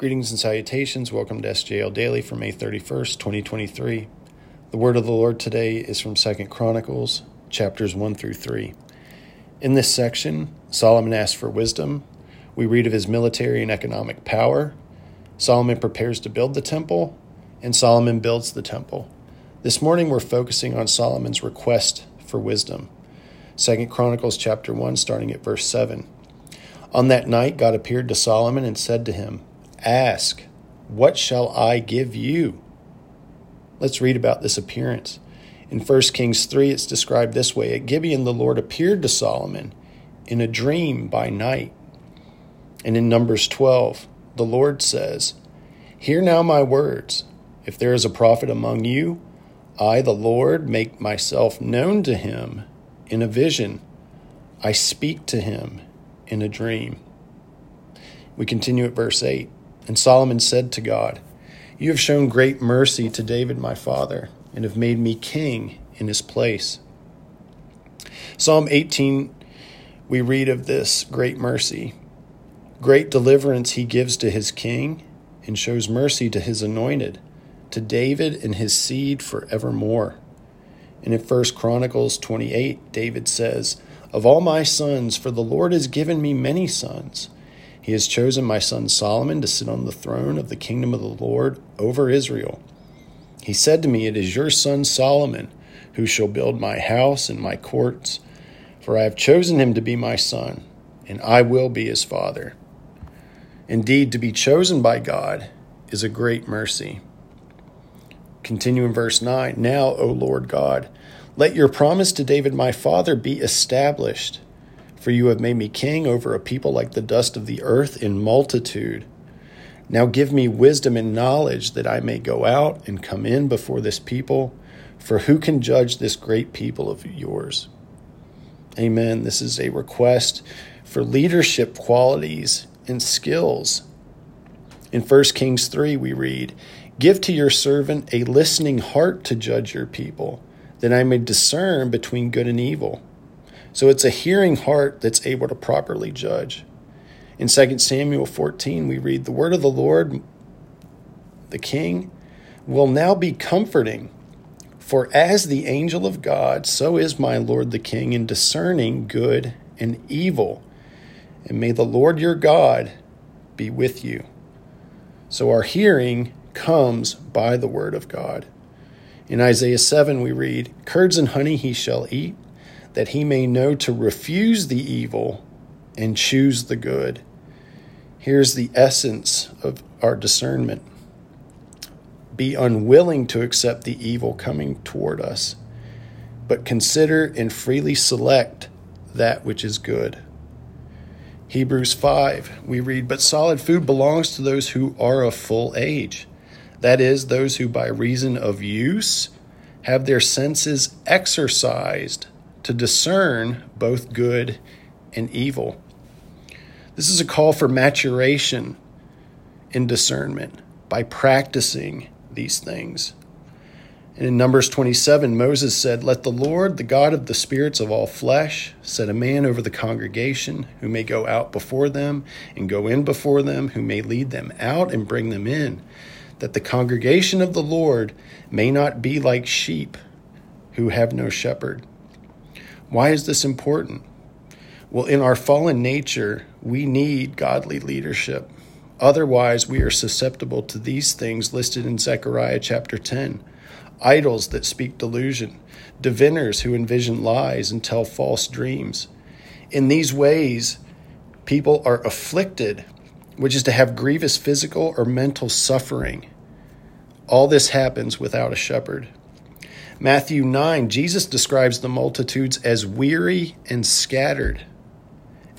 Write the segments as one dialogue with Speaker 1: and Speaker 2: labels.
Speaker 1: Greetings and salutations. Welcome to SJL Daily for May 31st, 2023. The word of the Lord today is from 2nd Chronicles, chapters 1 through 3. In this section, Solomon asks for wisdom. We read of his military and economic power. Solomon prepares to build the temple, and Solomon builds the temple. This morning we're focusing on Solomon's request for wisdom. 2nd Chronicles chapter 1 starting at verse 7. On that night God appeared to Solomon and said to him, Ask, What shall I give you? Let's read about this appearance. In 1 Kings 3, it's described this way At Gibeon, the Lord appeared to Solomon in a dream by night. And in Numbers 12, the Lord says, Hear now my words. If there is a prophet among you, I, the Lord, make myself known to him in a vision. I speak to him in a dream. We continue at verse 8. And Solomon said to God, You have shown great mercy to David my father, and have made me king in his place. Psalm 18, we read of this great mercy. Great deliverance he gives to his king, and shows mercy to his anointed, to David and his seed forevermore. And in 1 Chronicles 28, David says, Of all my sons, for the Lord has given me many sons he has chosen my son Solomon to sit on the throne of the kingdom of the Lord over Israel. He said to me, It is your son Solomon who shall build my house and my courts, for I have chosen him to be my son, and I will be his father. Indeed, to be chosen by God is a great mercy. Continue in verse 9 Now, O Lord God, let your promise to David my father be established for you have made me king over a people like the dust of the earth in multitude. Now give me wisdom and knowledge that I may go out and come in before this people. For who can judge this great people of yours? Amen. This is a request for leadership qualities and skills. In 1 Kings 3, we read, Give to your servant a listening heart to judge your people, that I may discern between good and evil. So it's a hearing heart that's able to properly judge. In 2 Samuel 14, we read, The word of the Lord, the king, will now be comforting. For as the angel of God, so is my Lord the king in discerning good and evil. And may the Lord your God be with you. So our hearing comes by the word of God. In Isaiah 7, we read, Curds and honey he shall eat that he may know to refuse the evil and choose the good. Here's the essence of our discernment be unwilling to accept the evil coming toward us, but consider and freely select that which is good. Hebrews 5, we read, But solid food belongs to those who are of full age, that is, those who by reason of use have their senses exercised to discern both good and evil. This is a call for maturation in discernment by practicing these things. And in Numbers 27, Moses said, Let the Lord, the God of the spirits of all flesh, set a man over the congregation who may go out before them and go in before them, who may lead them out and bring them in, that the congregation of the Lord may not be like sheep who have no shepherd. Why is this important? Well, in our fallen nature, we need godly leadership. Otherwise, we are susceptible to these things listed in Zechariah chapter 10 idols that speak delusion, diviners who envision lies and tell false dreams. In these ways, people are afflicted, which is to have grievous physical or mental suffering. All this happens without a shepherd. Matthew 9, Jesus describes the multitudes as weary and scattered.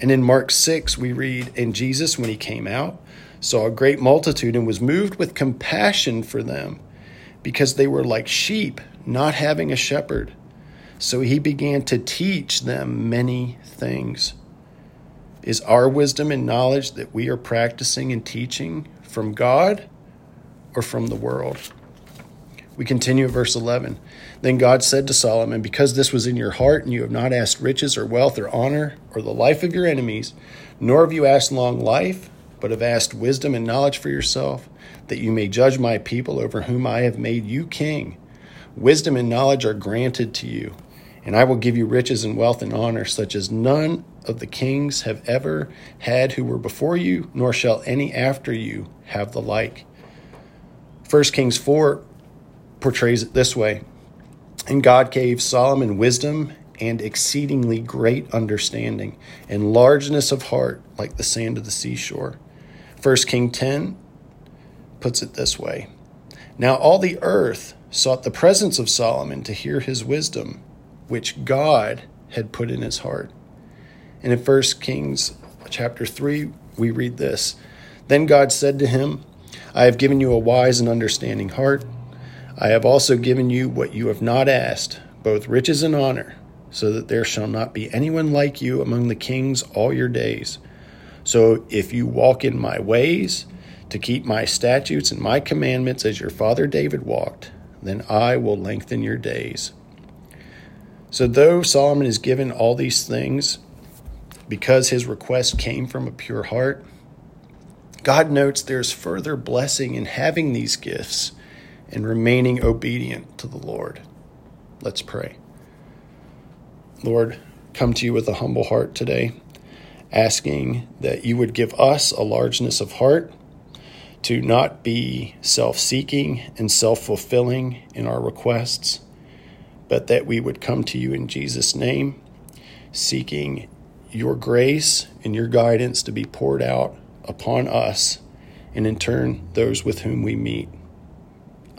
Speaker 1: And in Mark 6, we read, And Jesus, when he came out, saw a great multitude and was moved with compassion for them, because they were like sheep, not having a shepherd. So he began to teach them many things. Is our wisdom and knowledge that we are practicing and teaching from God or from the world? We continue at verse 11. Then God said to Solomon, Because this was in your heart, and you have not asked riches or wealth or honor or the life of your enemies, nor have you asked long life, but have asked wisdom and knowledge for yourself, that you may judge my people over whom I have made you king. Wisdom and knowledge are granted to you, and I will give you riches and wealth and honor, such as none of the kings have ever had who were before you, nor shall any after you have the like. 1 Kings 4 portrays it this way And God gave Solomon wisdom and exceedingly great understanding, and largeness of heart like the sand of the seashore. 1 King 10 puts it this way Now all the earth sought the presence of Solomon to hear his wisdom, which God had put in his heart. And in 1 Kings chapter 3, we read this Then God said to him, I have given you a wise and understanding heart. I have also given you what you have not asked, both riches and honor, so that there shall not be anyone like you among the kings all your days. So if you walk in my ways, to keep my statutes and my commandments as your father David walked, then I will lengthen your days. So, though Solomon is given all these things because his request came from a pure heart, God notes there's further blessing in having these gifts and remaining obedient to the Lord. Let's pray. Lord, come to you with a humble heart today, asking that you would give us a largeness of heart to not be self seeking and self fulfilling in our requests, but that we would come to you in Jesus' name, seeking your grace and your guidance to be poured out upon us and in turn those with whom we meet.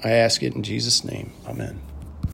Speaker 1: I ask it in Jesus' name. Amen.